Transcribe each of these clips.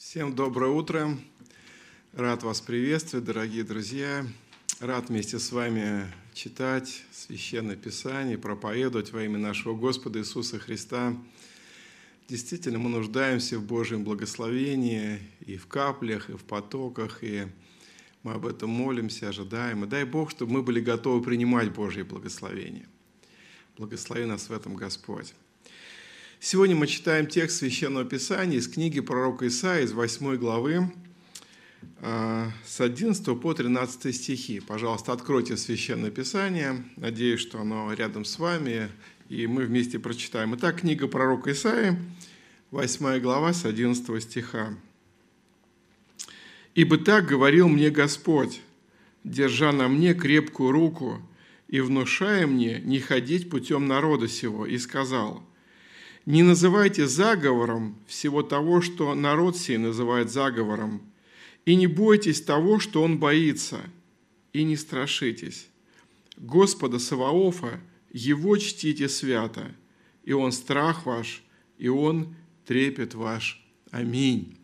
Всем доброе утро. Рад вас приветствовать, дорогие друзья. Рад вместе с вами читать Священное Писание, проповедовать во имя нашего Господа Иисуса Христа. Действительно, мы нуждаемся в Божьем благословении и в каплях, и в потоках, и мы об этом молимся, ожидаем. И дай Бог, чтобы мы были готовы принимать Божье благословение. Благослови нас в этом Господь. Сегодня мы читаем текст Священного Писания из книги пророка Исаия из 8 главы а, с 11 по 13 стихи. Пожалуйста, откройте Священное Писание. Надеюсь, что оно рядом с вами, и мы вместе прочитаем. Итак, книга пророка Исаия, 8 глава с 11 стиха. «Ибо так говорил мне Господь, держа на мне крепкую руку и внушая мне не ходить путем народа сего, и сказал – не называйте заговором всего того, что народ сей называет заговором, и не бойтесь того, что он боится, и не страшитесь. Господа Саваофа, Его чтите свято, и Он страх ваш, и Он трепет ваш. Аминь.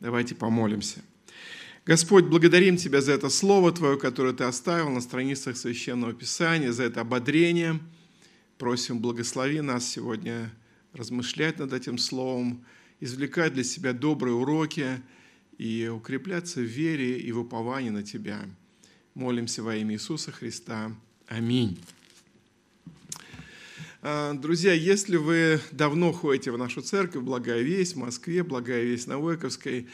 Давайте помолимся. Господь, благодарим Тебя за это Слово Твое, которое Ты оставил на страницах Священного Писания, за это ободрение. Просим, благослови нас сегодня размышлять над этим словом, извлекать для себя добрые уроки и укрепляться в вере и в уповании на Тебя. Молимся во имя Иисуса Христа. Аминь. А, друзья, если вы давно ходите в нашу церковь, Благая Весть в Москве, Благая Весть на Войковской,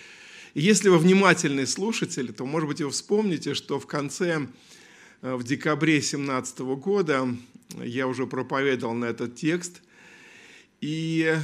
и если вы внимательный слушатель, то, может быть, вы вспомните, что в конце, э, в декабре 2017 года я уже проповедовал на этот текст – и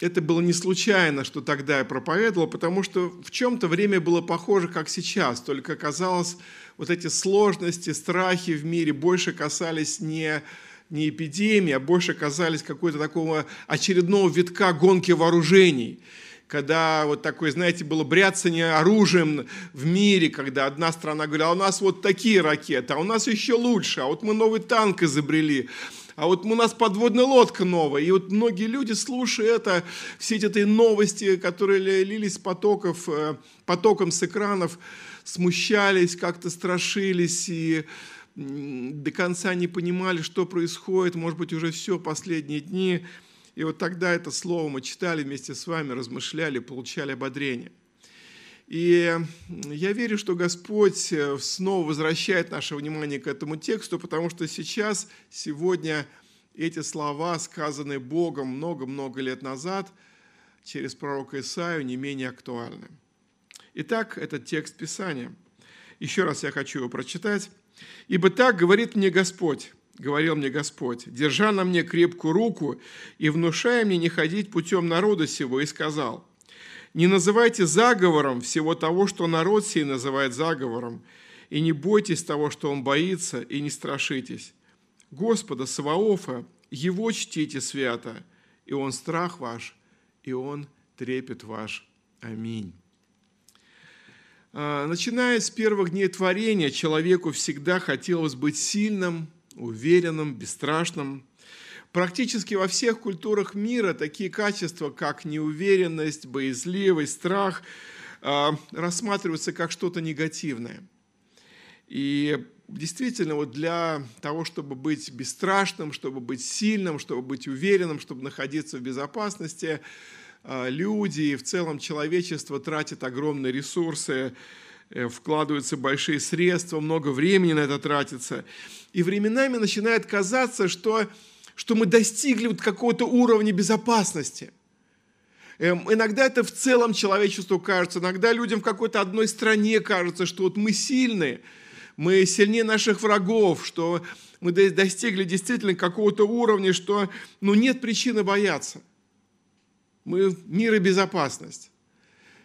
это было не случайно, что тогда я проповедовал, потому что в чем-то время было похоже, как сейчас, только казалось, вот эти сложности, страхи в мире больше касались не, не эпидемии, а больше касались какого-то такого очередного витка гонки вооружений. Когда вот такое, знаете, было бряцание оружием в мире, когда одна страна говорила, а у нас вот такие ракеты, а у нас еще лучше, а вот мы новый танк изобрели, а вот у нас подводная лодка новая. И вот многие люди, слушая это, все эти новости, которые лились потоков, э, потоком с экранов, смущались, как-то страшились и до конца не понимали, что происходит, может быть, уже все последние дни. И вот тогда это слово мы читали вместе с вами, размышляли, получали ободрение. И я верю, что Господь э, снова возвращает наше внимание к этому тексту, потому что сейчас, сегодня эти слова, сказанные Богом много-много лет назад, через пророка Исаию, не менее актуальны. Итак, этот текст Писания. Еще раз я хочу его прочитать. «Ибо так говорит мне Господь, говорил мне Господь, держа на мне крепкую руку и внушая мне не ходить путем народа сего, и сказал, не называйте заговором всего того, что народ сей называет заговором, и не бойтесь того, что он боится, и не страшитесь. Господа Саваофа, Его чтите свято, и Он страх ваш, и Он трепет ваш. Аминь. А, начиная с первых дней творения, человеку всегда хотелось быть сильным, уверенным, бесстрашным – Практически во всех культурах мира такие качества, как неуверенность, боязливость, страх, а, рассматриваются как что-то негативное. И действительно, вот для того, чтобы быть бесстрашным, чтобы быть сильным, чтобы быть уверенным, чтобы находиться в безопасности, а, люди и в целом человечество тратят огромные ресурсы, э, вкладываются большие средства, много времени на это тратится. И временами начинает казаться, что что мы достигли вот какого-то уровня безопасности. Эм, иногда это в целом человечеству кажется, иногда людям в какой-то одной стране кажется, что вот мы сильные, мы сильнее наших врагов, что мы достигли действительно какого-то уровня, что ну, нет причины бояться. Мы мир и безопасность.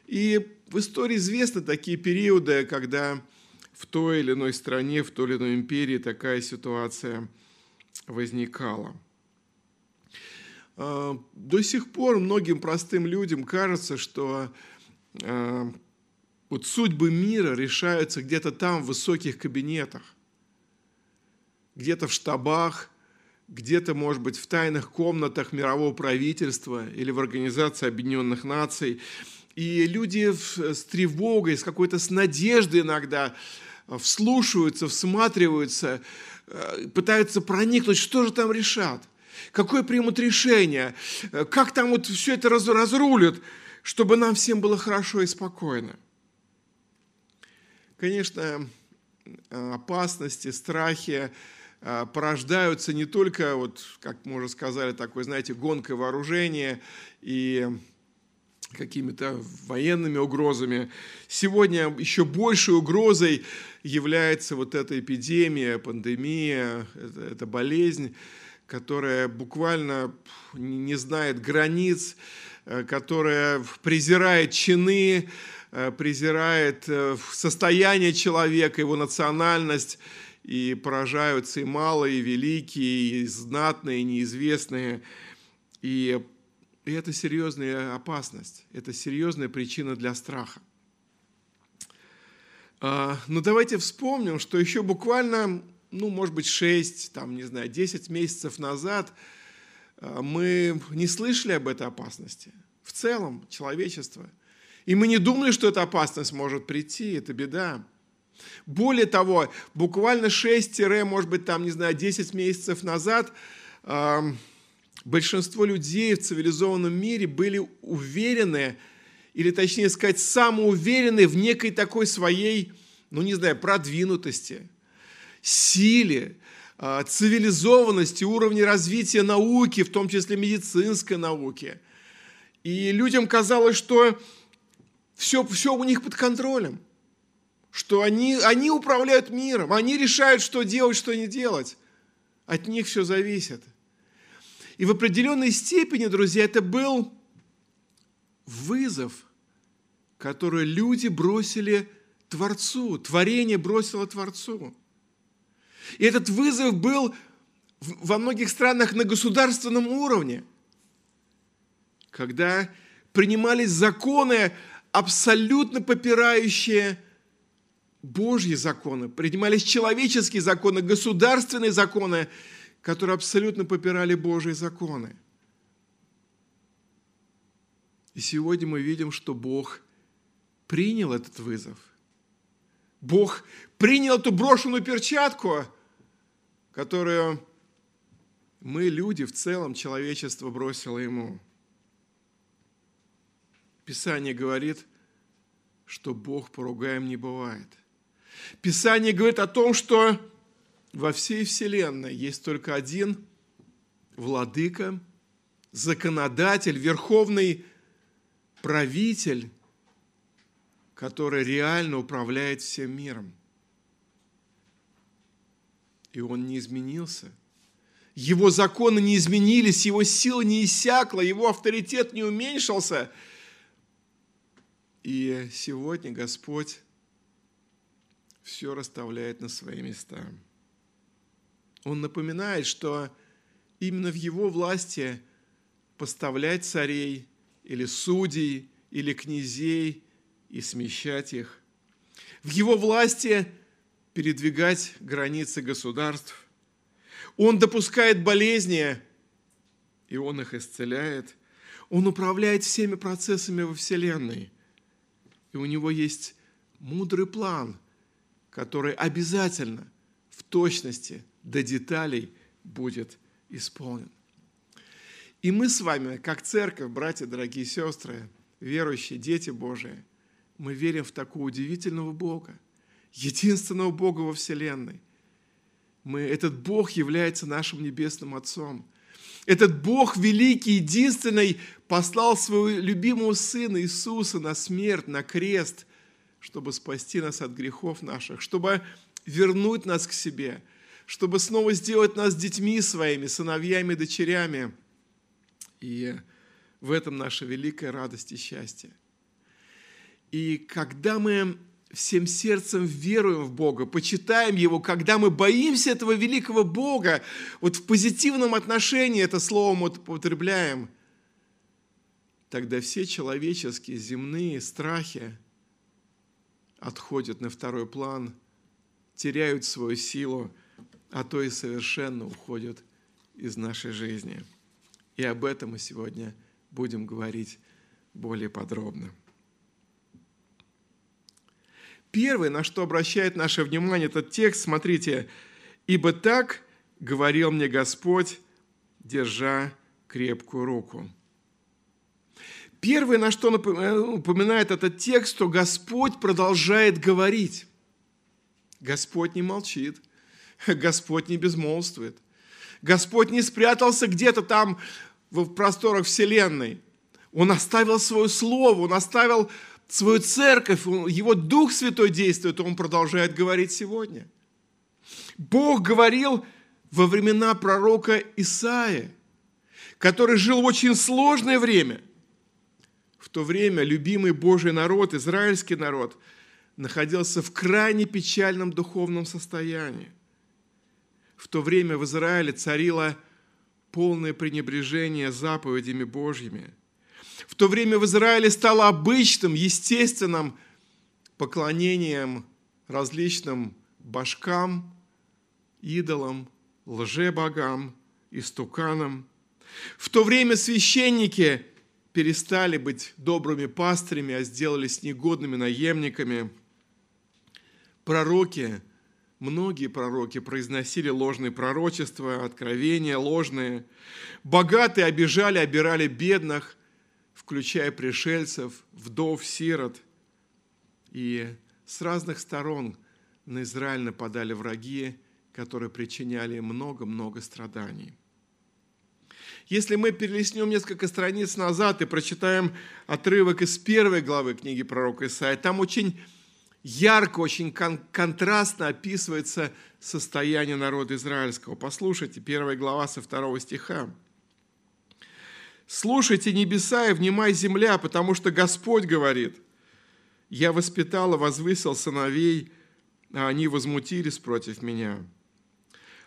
И в истории известны такие периоды, когда в той или иной стране, в той или иной империи такая ситуация возникала. А, до сих пор многим простым людям кажется, что а, вот судьбы мира решаются где-то там, в высоких кабинетах, где-то в штабах, где-то, может быть, в тайных комнатах мирового правительства или в Организации Объединенных Наций. И люди с тревогой, с какой-то с надеждой иногда вслушиваются, всматриваются, пытаются проникнуть, что же там решат, какое примут решение, э, как там вот все это разрулят, чтобы нам всем было хорошо и спокойно. Конечно, опасности, страхи э, порождаются не только, вот, как мы уже сказали, такой, знаете, гонкой вооружения и какими-то военными угрозами. Сегодня еще большей угрозой является вот эта эпидемия, пандемия, это болезнь, которая буквально не знает границ, э, которая презирает чины, э, презирает э, состояние человека, его национальность, и поражаются и малые, и великие, и знатные, и неизвестные. И и это серьезная опасность, это серьезная причина для страха. А, но давайте вспомним, что еще буквально, ну, может быть, 6, там, не знаю, 10 месяцев назад а, мы не слышали об этой опасности. В целом, человечество. И мы не думали, что эта опасность может прийти, это беда. Более того, буквально 6, может быть, там, не знаю, 10 месяцев назад большинство людей в цивилизованном мире были уверены, или точнее сказать, самоуверены в некой такой своей, ну не знаю, продвинутости, силе, а, цивилизованности, уровне развития науки, в том числе медицинской науки. И людям казалось, что все, все у них под контролем, что они, они управляют миром, они решают, что делать, что не делать. От них все зависит. И в определенной степени, друзья, это был вызов, который люди бросили Творцу, творение бросило Творцу. И этот вызов был во многих странах на государственном уровне, когда принимались законы, абсолютно попирающие Божьи законы, принимались человеческие законы, государственные законы, которые абсолютно попирали Божьи законы. И сегодня мы видим, что Бог принял этот вызов. Бог принял эту брошенную перчатку, которую мы, люди, в целом, человечество бросило ему. Писание говорит, что Бог поругаем не бывает. Писание говорит о том, что во всей Вселенной есть только один владыка, законодатель, верховный правитель, который реально управляет всем миром. И он не изменился. Его законы не изменились, его сила не иссякла, его авторитет не уменьшился. И сегодня Господь все расставляет на свои места. Он напоминает, что именно в его власти поставлять царей или судей, или князей и смещать их. В его власти передвигать границы государств. Он допускает болезни, и он их исцеляет. Он управляет всеми процессами во Вселенной. И у него есть мудрый план, который обязательно в точности до деталей будет исполнен. И мы с вами, как церковь, братья, дорогие сестры, верующие, дети Божии, мы верим в такого удивительного Бога, единственного Бога во Вселенной. Мы, этот Бог является нашим Небесным Отцом. Этот Бог великий, единственный, послал своего любимого Сына Иисуса на смерть, на крест, чтобы спасти нас от грехов наших, чтобы вернуть нас к себе – чтобы снова сделать нас детьми своими, сыновьями, дочерями. И в этом наша великая радость и счастье. И когда мы всем сердцем веруем в Бога, почитаем Его, когда мы боимся этого великого Бога, вот в позитивном отношении это слово мы употребляем, тогда все человеческие земные страхи отходят на второй план, теряют свою силу, а то и совершенно уходят из нашей жизни. И об этом мы сегодня будем говорить более подробно. Первое, на что обращает наше внимание этот текст, смотрите, «Ибо так говорил мне Господь, держа крепкую руку». Первое, на что э, упоминает этот текст, что Господь продолжает говорить. Господь не молчит, Господь не безмолвствует. Господь не спрятался где-то там в просторах Вселенной. Он оставил свое слово, Он оставил свою церковь, Его Дух Святой действует, Он продолжает говорить сегодня. Бог говорил во времена пророка Исаия, который жил в очень сложное время. В то время любимый Божий народ, израильский народ, находился в крайне печальном духовном состоянии. В то время в Израиле царило полное пренебрежение заповедями Божьими. В то время в Израиле стало обычным, естественным поклонением различным башкам, идолам, лжебогам, истуканам. В то время священники перестали быть добрыми пастырями, а сделались негодными наемниками. Пророки – Многие пророки произносили ложные пророчества, откровения ложные. Богатые обижали, обирали бедных, включая пришельцев, вдов, сирот. И с разных сторон на Израиль нападали враги, которые причиняли много-много страданий. Если мы перелистнем несколько страниц назад и прочитаем отрывок из первой главы книги пророка Исаия, там очень ярко, очень кон- контрастно описывается состояние народа израильского. Послушайте, первая глава со второго стиха. «Слушайте небеса и внимай земля, потому что Господь говорит, «Я воспитал и возвысил сыновей, а они возмутились против меня».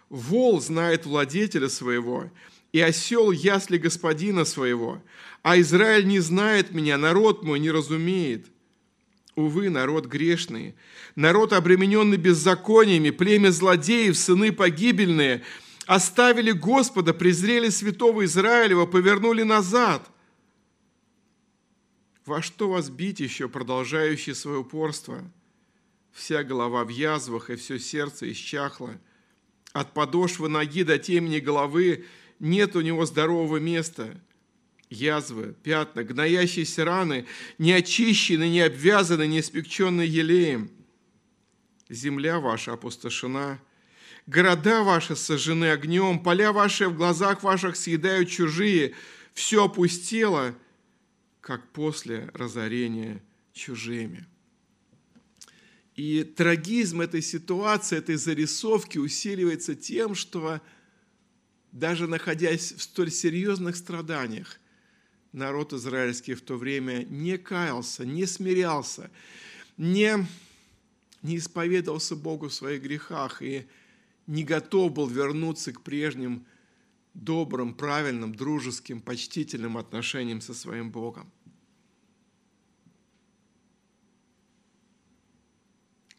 Вол знает владетеля своего, и осел ясли господина своего, а Израиль не знает меня, народ мой не разумеет – Увы, народ грешный, народ, обремененный беззакониями, племя злодеев, сыны погибельные, оставили Господа, презрели святого Израилева, повернули назад. Во что вас бить еще, продолжающий свое упорство? Вся голова в язвах, и все сердце исчахло. От подошвы ноги до темени головы нет у него здорового места – язвы, пятна, гноящиеся раны, не очищены, не обвязаны, не испекченные елеем. Земля ваша опустошена, города ваши сожжены огнем, поля ваши в глазах ваших съедают чужие, все опустело, как после разорения чужими. И трагизм этой ситуации, этой зарисовки усиливается тем, что даже находясь в столь серьезных страданиях, народ израильский в то время не каялся, не смирялся, не, не исповедовался Богу в своих грехах и не готов был вернуться к прежним добрым, правильным, дружеским, почтительным отношениям со своим Богом.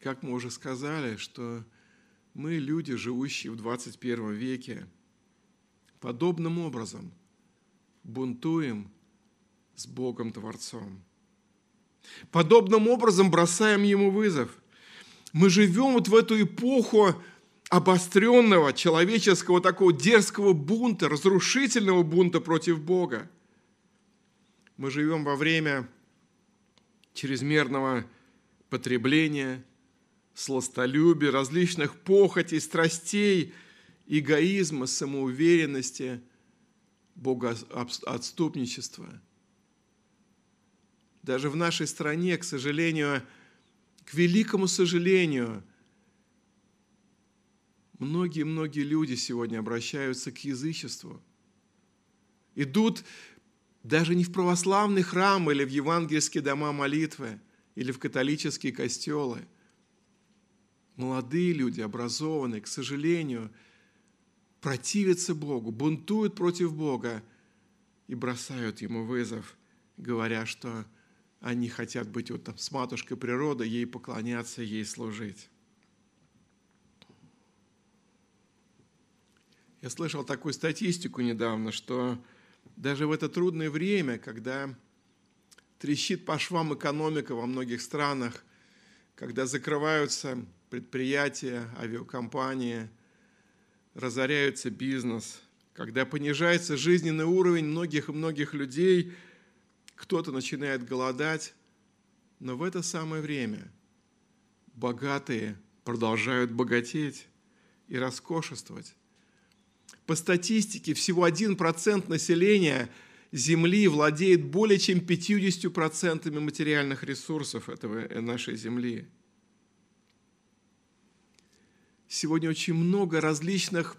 Как мы уже сказали, что мы, люди, живущие в 21 веке, подобным образом бунтуем с Богом Творцом. Подобным образом бросаем Ему вызов. Мы живем вот в эту эпоху обостренного человеческого такого дерзкого бунта, разрушительного бунта против Бога. Мы живем во время чрезмерного потребления, сластолюбия, различных похотей, страстей, эгоизма, самоуверенности, богоотступничества – даже в нашей стране, к сожалению, к великому сожалению, многие-многие люди сегодня обращаются к язычеству. Идут даже не в православный храм или в евангельские дома молитвы, или в католические костелы. Молодые люди, образованные, к сожалению, противятся Богу, бунтуют против Бога и бросают Ему вызов, говоря, что они хотят быть вот там с матушкой природой, ей поклоняться, ей служить. Я слышал такую статистику недавно, что даже в это трудное время, когда трещит по швам экономика во многих странах, когда закрываются предприятия, авиакомпании, разоряется бизнес, когда понижается жизненный уровень многих и многих людей, кто-то начинает голодать, но в это самое время богатые продолжают богатеть и роскошествовать. По статистике, всего 1% населения Земли владеет более чем 50% материальных ресурсов этого, э, нашей Земли. Сегодня очень много различных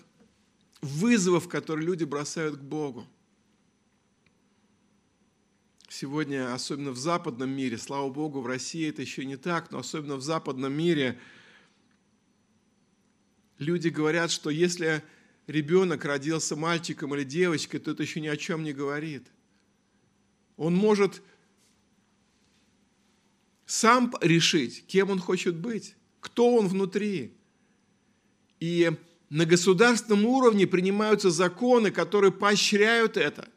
вызовов, которые люди бросают к Богу. Сегодня, особенно в западном мире, слава Богу, в России это еще не так, но особенно в западном мире, люди говорят, что если ребенок родился мальчиком или девочкой, то это еще ни о чем не говорит. Он может сам решить, кем он хочет быть, кто он внутри. И на государственном уровне принимаются законы, которые поощряют это,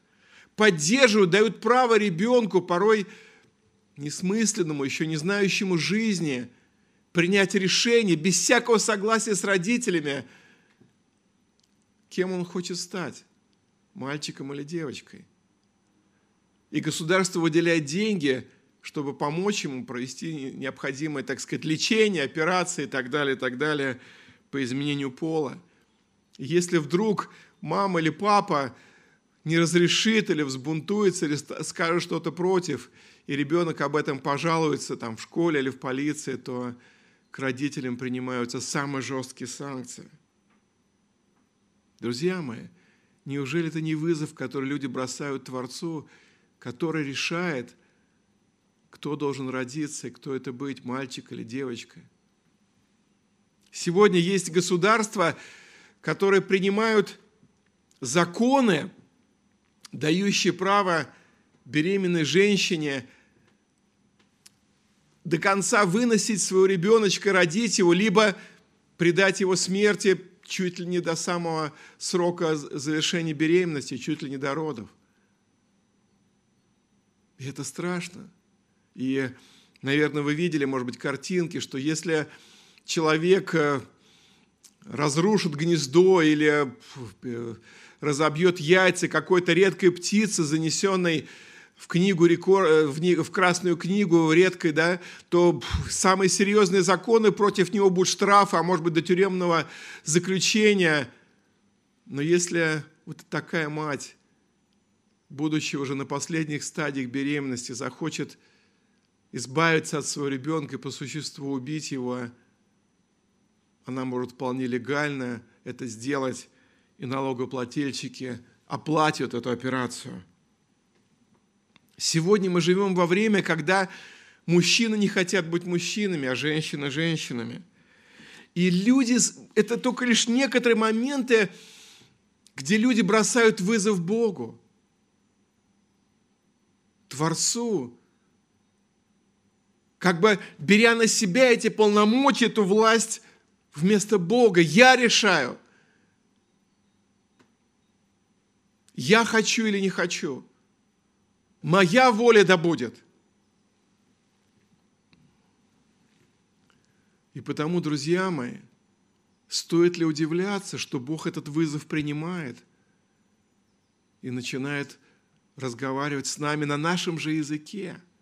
поддерживают, дают право ребенку, порой несмысленному, еще не знающему жизни, принять решение без всякого согласия с родителями, кем он хочет стать, мальчиком или девочкой. И государство выделяет деньги, чтобы помочь ему провести необходимое, так сказать, лечение, операции и так далее, и так далее – по изменению пола. Если вдруг мама или папа не разрешит или взбунтуется, или скажет что-то против, и ребенок об этом пожалуется там, в школе или в полиции, то к родителям принимаются самые жесткие санкции. Друзья мои, неужели это не вызов, который люди бросают Творцу, который решает, кто должен родиться и кто это быть, мальчик или девочка? Сегодня есть государства, которые принимают законы, дающие право беременной женщине до конца выносить своего ребеночка, родить его, либо предать его смерти чуть ли не до самого срока завершения беременности, чуть ли не до родов. И это страшно. И, наверное, вы видели, может быть, картинки, что если человек э, разрушит гнездо или э, разобьет яйца какой-то редкой птицы, занесенной в книгу, э, в Красную книгу редкой, да, то самые серьезные законы против него будут штрафы, а может быть до тюремного заключения. Но если вот такая мать, будучи уже на последних стадиях беременности, захочет избавиться от своего ребенка и по существу убить его – она может вполне легально это сделать, и налогоплательщики оплатят эту операцию. Сегодня мы живем во время, когда мужчины не хотят быть мужчинами, а женщины – женщинами. И люди, это только лишь некоторые моменты, где люди бросают вызов Богу, Творцу, как бы беря на себя эти полномочия, эту власть вместо Бога. Я решаю. Я хочу или не хочу. Моя воля да будет. И потому, друзья мои, стоит ли удивляться, что Бог этот вызов принимает и начинает разговаривать с нами на нашем же языке –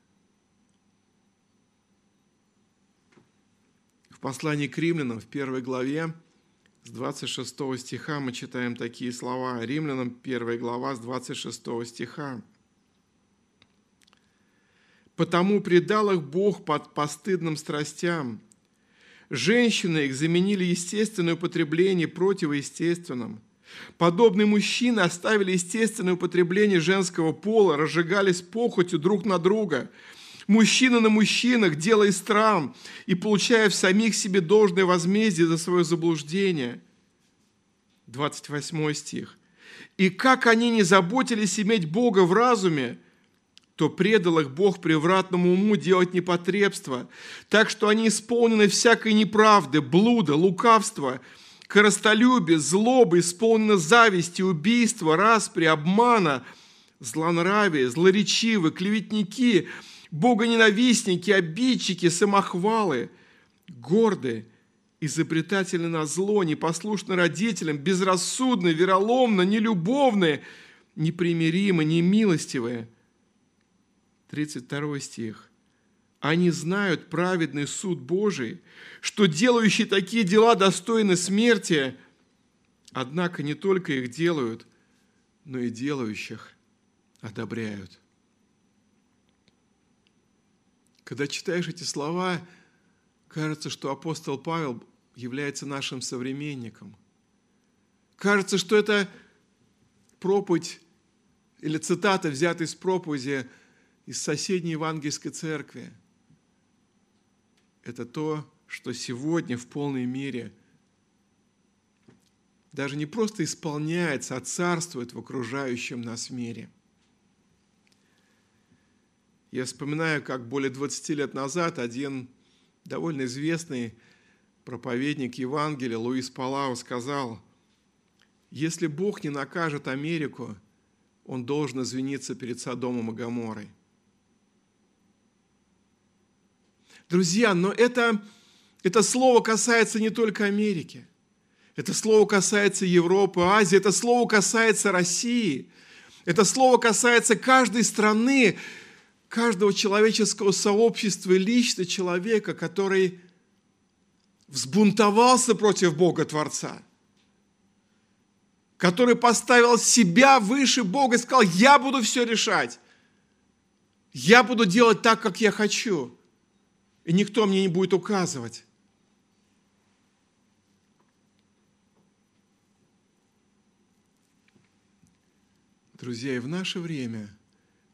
В послании к римлянам в первой главе с 26 стиха мы читаем такие слова. Римлянам 1 глава с 26 стиха. «Потому предал их Бог под постыдным страстям. Женщины их заменили естественное употребление противоестественным. Подобные мужчины оставили естественное употребление женского пола, разжигались похотью друг на друга – мужчина на мужчинах, делая стран и получая в самих себе должное возмездие за свое заблуждение. 28 стих. «И как они не заботились иметь Бога в разуме, то предал их Бог превратному уму делать непотребство, так что они исполнены всякой неправды, блуда, лукавства, коростолюбия, злобы, исполнены зависти, убийства, распри, обмана, злонравия, злоречивы, клеветники – богоненавистники, обидчики, самохвалы, горды, изобретательны на зло, непослушны родителям, безрассудны, вероломны, нелюбовны, непримиримы, немилостивые. 32 стих. Они знают праведный суд Божий, что делающие такие дела достойны смерти, однако не только их делают, но и делающих одобряют. Когда читаешь эти слова, кажется, что апостол Павел является нашим современником. Кажется, что это проповедь или цитата, взята из проповеди из соседней евангельской церкви. Это то, что сегодня в полной мере даже не просто исполняется, а царствует в окружающем нас мире. Я вспоминаю, как более 20 лет назад один довольно известный проповедник Евангелия Луис Палау сказал, если Бог не накажет Америку, он должен извиниться перед Содомом и Гоморой. Друзья, но это, это слово касается не только Америки. Это слово касается Европы, Азии, это слово касается России. Это слово касается каждой страны, каждого человеческого сообщества лично человека, который взбунтовался против Бога Творца, который поставил себя выше Бога и сказал, я буду все решать, я буду делать так, как я хочу, и никто мне не будет указывать. Друзья, и в наше время,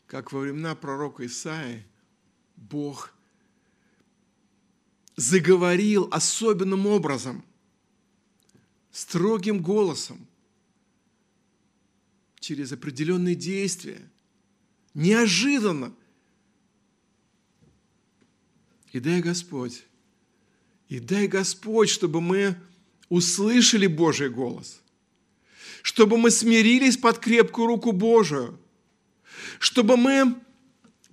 как во времена пророка Исаи, Бог – заговорил особенным образом, строгим голосом, через определенные действия, неожиданно. И дай Господь, и дай Господь, чтобы мы услышали Божий голос, чтобы мы смирились под крепкую руку Божию, чтобы мы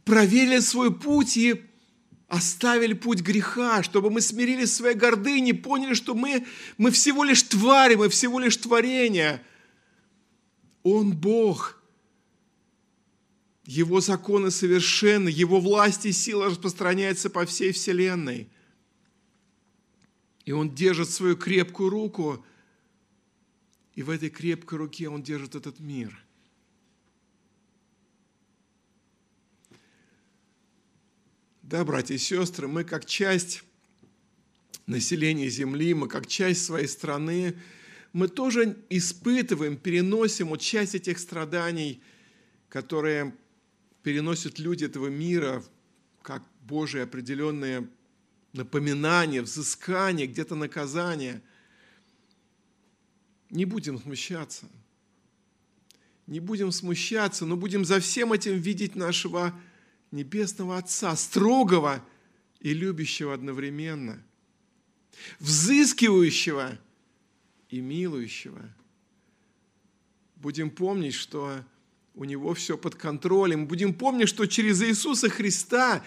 проверили свой путь и оставили путь греха, чтобы мы смирились в своей гордыне, поняли, что мы, мы всего лишь твари, мы всего лишь творение. Он Бог. Его законы совершенны, Его власть и сила распространяется по всей вселенной. И Он держит свою крепкую руку, и в этой крепкой руке Он держит этот мир – Да, братья и сестры, мы как часть населения Земли, мы как часть своей страны, мы тоже испытываем, переносим вот часть этих страданий, которые переносят люди этого мира, как Божие определенные напоминания, взыскания, где-то наказания. Не будем смущаться. Не будем смущаться, но будем за всем этим видеть нашего Небесного Отца, строгого и любящего одновременно, взыскивающего и милующего. Будем помнить, что у Него все под контролем. Будем помнить, что через Иисуса Христа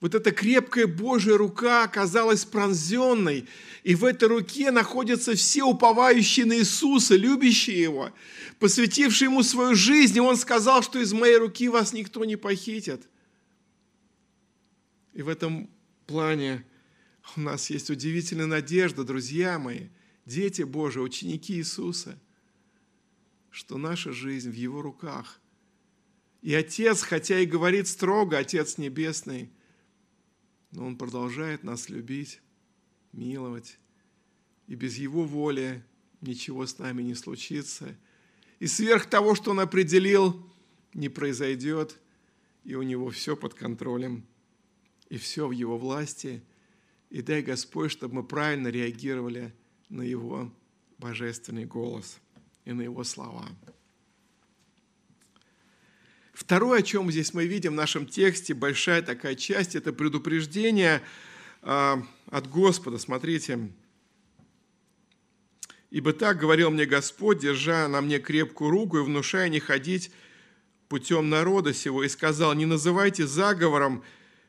вот эта крепкая Божья рука оказалась пронзенной, и в этой руке находятся все уповающие на Иисуса, любящие Его, посвятившие Ему свою жизнь, и Он сказал, что из моей руки вас никто не похитит. И в этом плане у нас есть удивительная надежда, друзья мои, дети Божии, ученики Иисуса, что наша жизнь в Его руках. И Отец, хотя и говорит строго, Отец Небесный – но Он продолжает нас любить, миловать. И без Его воли ничего с нами не случится. И сверх того, что Он определил, не произойдет. И у Него все под контролем. И все в Его власти. И дай Господь, чтобы мы правильно реагировали на Его божественный голос и на Его слова. Второе, о чем здесь мы видим в нашем тексте, большая такая часть, это предупреждение а, от Господа. Смотрите. «Ибо так говорил мне Господь, держа на мне крепкую руку и внушая не ходить путем народа сего, и сказал, не называйте заговором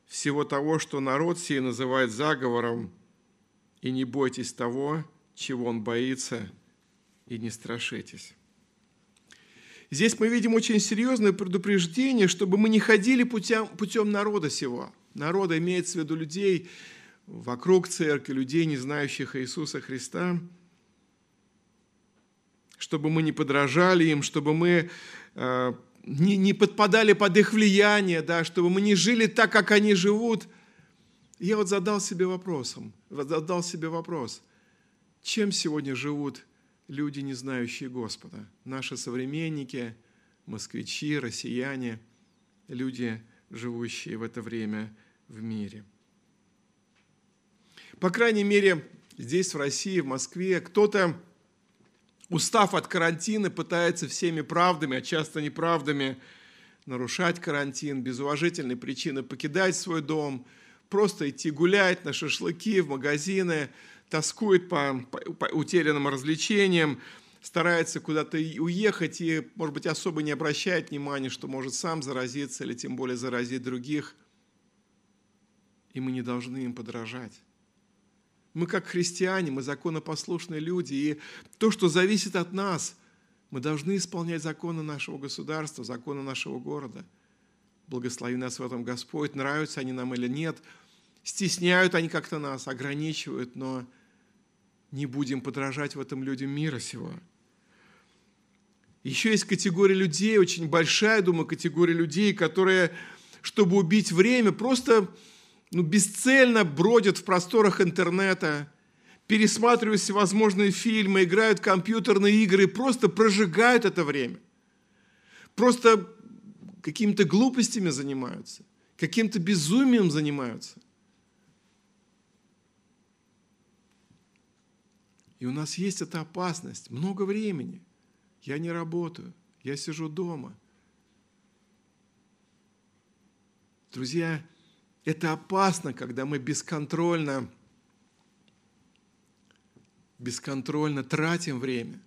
всего того, что народ сей называет заговором, и не бойтесь того, чего он боится, и не страшитесь. Здесь мы видим очень серьезное предупреждение, чтобы мы не ходили путем, путем народа сего. Народа имеется в виду людей вокруг церкви, людей, не знающих Иисуса Христа, чтобы мы не подражали им, чтобы мы э, не, не подпадали под их влияние, да, чтобы мы не жили так, как они живут. Я вот задал себе вопросом, задал себе вопрос, чем сегодня живут люди, не знающие Господа? Наши современники, москвичи, россияне, люди, живущие в это время в мире. По крайней мере, здесь, в России, в Москве, кто-то устав от карантина, пытается всеми правдами, а часто неправдами нарушать карантин, без уважительной причины покидать свой дом, просто идти гулять на шашлыки, в магазины, тоскует по, по, утерянным развлечениям, старается куда-то уехать и, может быть, особо не обращает внимания, что может сам заразиться или тем более заразить других. И мы не должны им подражать. Мы как христиане, мы законопослушные люди, и то, что зависит от нас, мы должны исполнять законы нашего государства, законы нашего города. Благослови нас в этом Господь, нравятся они нам или нет, стесняют они как-то нас, ограничивают, но не будем подражать в этом людям мира сего. Еще есть категория людей, очень большая, думаю, категория людей, которые, чтобы убить время, просто ну, бесцельно бродят в просторах интернета, пересматривают всевозможные фильмы, играют в компьютерные игры, просто прожигают это время. Просто какими-то глупостями занимаются, каким-то безумием занимаются. И у нас есть эта опасность. Много времени. Я не работаю. Я сижу дома. Друзья, это опасно, когда мы бесконтрольно, бесконтрольно тратим время.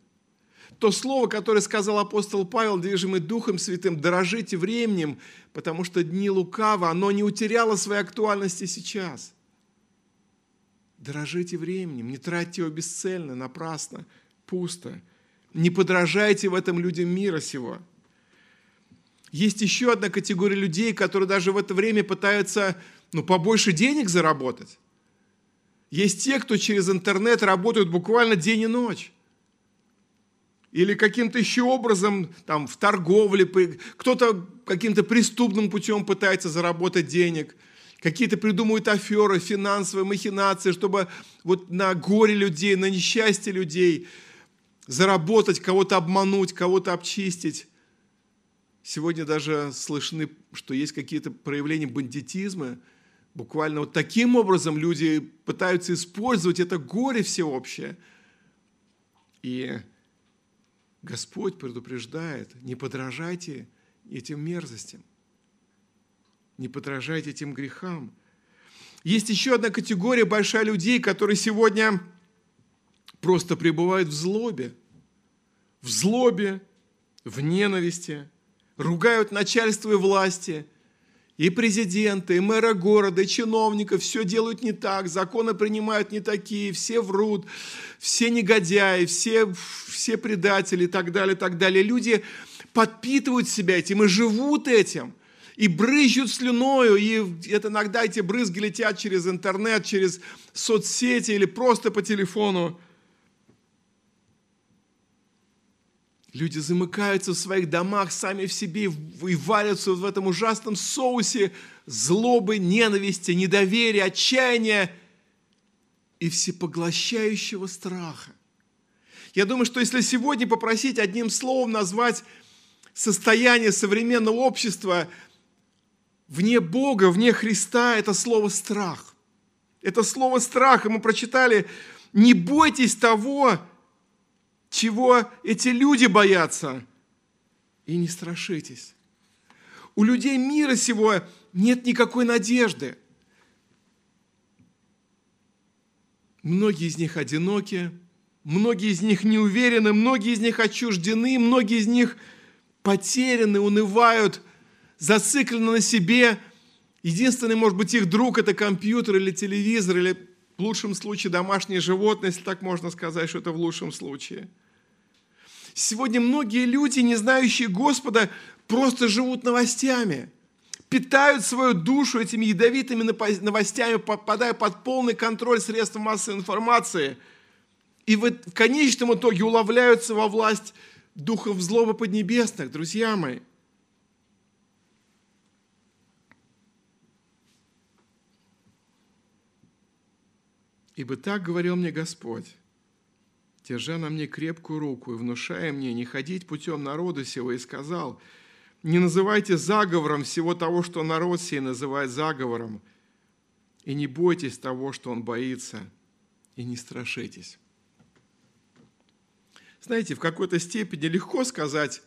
То слово, которое сказал апостол Павел, движимый Духом Святым, дорожите временем, потому что дни лукава, оно не утеряло своей актуальности сейчас. Дорожите временем, не тратьте его бесцельно, напрасно, пусто. Не подражайте в этом людям мира сего – есть еще одна категория людей, которые даже в это время пытаются ну, побольше денег заработать. Есть те, кто через интернет работают буквально день и ночь. Или каким-то еще образом там, в торговле, кто-то каким-то преступным путем пытается заработать денег. Какие-то придумывают аферы, финансовые махинации, чтобы вот на горе людей, на несчастье людей заработать, кого-то обмануть, кого-то обчистить. Сегодня даже слышны, что есть какие-то проявления бандитизма. Буквально вот таким образом люди пытаются использовать это горе всеобщее. И Господь предупреждает, не подражайте этим мерзостям, не подражайте этим грехам. Есть еще одна категория большая людей, которые сегодня просто пребывают в злобе, в злобе, в ненависти – ругают начальство и власти, и президента, и мэра города, и чиновников, все делают не так, законы принимают не такие, все врут, все негодяи, все, все предатели и так далее, и так далее. Люди подпитывают себя этим и живут этим, и брызжут слюною, и это иногда эти брызги летят через интернет, через соцсети или просто по телефону. Люди замыкаются в своих домах сами в себе и варятся в этом ужасном соусе злобы, ненависти, недоверия, отчаяния и всепоглощающего страха. Я думаю, что если сегодня попросить одним словом назвать состояние современного общества вне Бога, вне Христа, это слово «страх». Это слово «страх», и мы прочитали «Не бойтесь того, чего эти люди боятся, и не страшитесь. У людей мира сего нет никакой надежды. Многие из них одиноки, многие из них не уверены, многие из них отчуждены, многие из них потеряны, унывают, зациклены на себе. Единственный, может быть, их друг – это компьютер или телевизор, или В лучшем случае домашнее животное, если так можно сказать, что это в лучшем случае. Сегодня многие люди, не знающие Господа, просто живут новостями, питают свою душу этими ядовитыми новостями, попадая под полный контроль средств массовой информации. И в конечном итоге уловляются во власть духов злобы поднебесных, друзья мои – Ибо так говорил мне Господь, держа на мне крепкую руку и внушая мне не ходить путем народа сего, и сказал, не называйте заговором всего того, что народ сей называет заговором, и не бойтесь того, что он боится, и не страшитесь. Знаете, в какой-то степени легко сказать,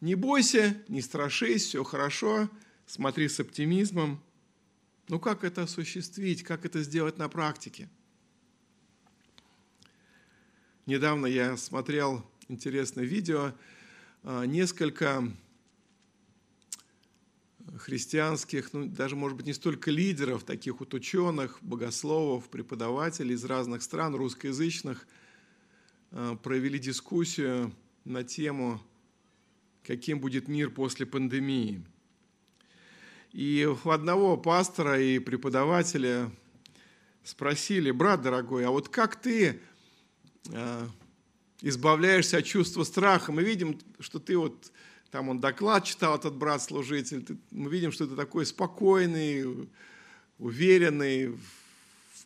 не бойся, не страшись, все хорошо, смотри с оптимизмом. Но как это осуществить, как это сделать на практике – Недавно я смотрел интересное видео, а, несколько христианских, ну, даже, может быть, не столько лидеров, таких вот ученых, богословов, преподавателей из разных стран, русскоязычных, а, провели дискуссию на тему, каким будет мир после пандемии. И у одного пастора и преподавателя спросили, брат дорогой, а вот как ты избавляешься от чувства страха. Мы видим, что ты вот, там он доклад читал, этот брат-служитель, мы видим, что ты такой спокойный, уверенный.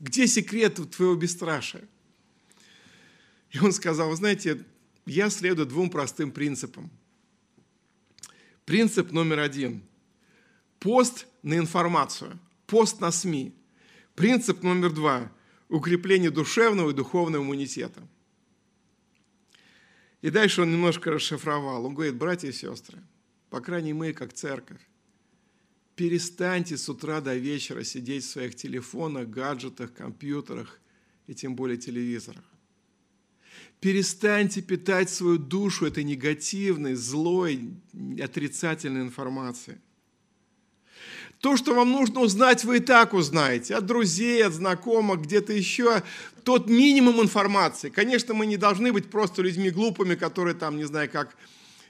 Где секрет твоего бесстрашия? И он сказал, вы знаете, я следую двум простым принципам. Принцип номер один. Пост на информацию, пост на СМИ. Принцип номер два укрепление душевного и духовного иммунитета. И дальше он немножко расшифровал. Он говорит, братья и сестры, по крайней мере, как церковь, перестаньте с утра до вечера сидеть в своих телефонах, гаджетах, компьютерах и тем более телевизорах. Перестаньте питать свою душу этой негативной, злой, отрицательной информацией. То, что вам нужно узнать, вы и так узнаете. От друзей, от знакомых, где-то еще. Тот минимум информации. Конечно, мы не должны быть просто людьми глупыми, которые там, не знаю, как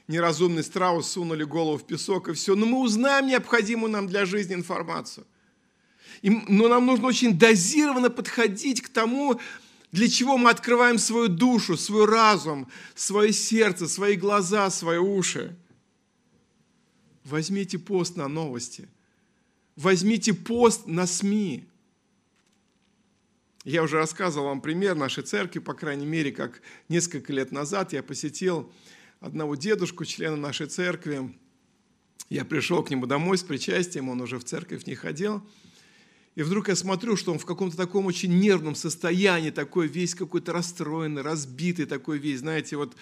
неразумный страус сунули голову в песок и все. Но мы узнаем необходимую нам для жизни информацию. И, но нам нужно очень дозированно подходить к тому, для чего мы открываем свою душу, свой разум, свое сердце, свои глаза, свои уши. Возьмите пост на новости – возьмите пост на СМИ. Я уже рассказывал вам пример нашей церкви, по крайней мере, как несколько лет назад я посетил одного дедушку, члена нашей церкви. Я пришел к нему домой с причастием, он уже в церковь не ходил. И вдруг я смотрю, что он в каком-то таком очень нервном состоянии, такой весь какой-то расстроенный, разбитый, такой весь, знаете, вот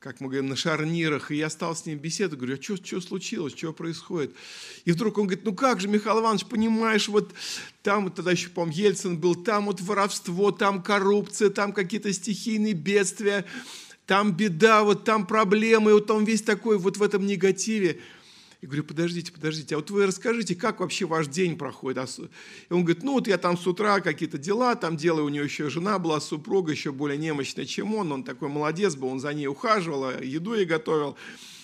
как мы говорим, на шарнирах, и я стал с ним беседовать, говорю, а что, что случилось, что происходит? И вдруг он говорит, ну как же, Михаил Иванович, понимаешь, вот там, тогда еще, по-моему, Ельцин был, там вот воровство, там коррупция, там какие-то стихийные бедствия, там беда, вот там проблемы, вот он весь такой вот в этом негативе. И говорю, подождите, подождите, а вот вы расскажите, как вообще ваш день проходит? А и он говорит, ну вот я там с утра какие-то дела, там делаю, у него еще жена была, супруга, еще более немощная, чем он, он такой молодец был, он за ней ухаживал, а еду ей готовил.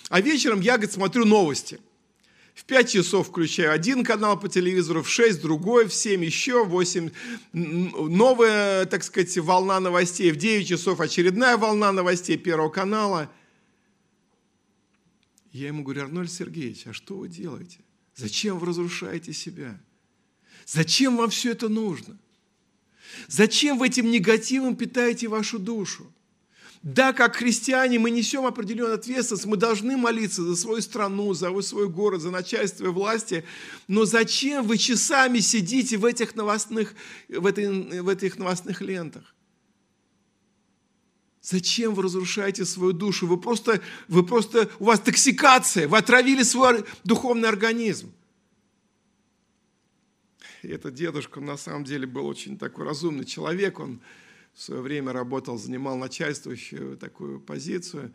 А вечером я, говорит, смотрю новости. В 5 часов включаю один канал по телевизору, в 6 другой, в 7 еще, в 8 новая, так сказать, волна новостей, в 9 часов очередная волна новостей Первого канала – я ему говорю, Арнольд Сергеевич, а что вы делаете? Зачем вы разрушаете себя? Зачем вам все это нужно? Зачем вы этим негативом питаете вашу душу? Да, как христиане мы несем определенную ответственность, мы должны молиться за свою страну, за свой город, за начальство и власти, но зачем вы часами сидите в этих новостных, в, этой, в этих новостных лентах? Зачем вы разрушаете свою душу? Вы просто, вы просто, у вас токсикация, вы отравили свой духовный организм. И этот дедушка на самом деле был очень такой разумный человек. Он в свое время работал, занимал начальствующую такую позицию.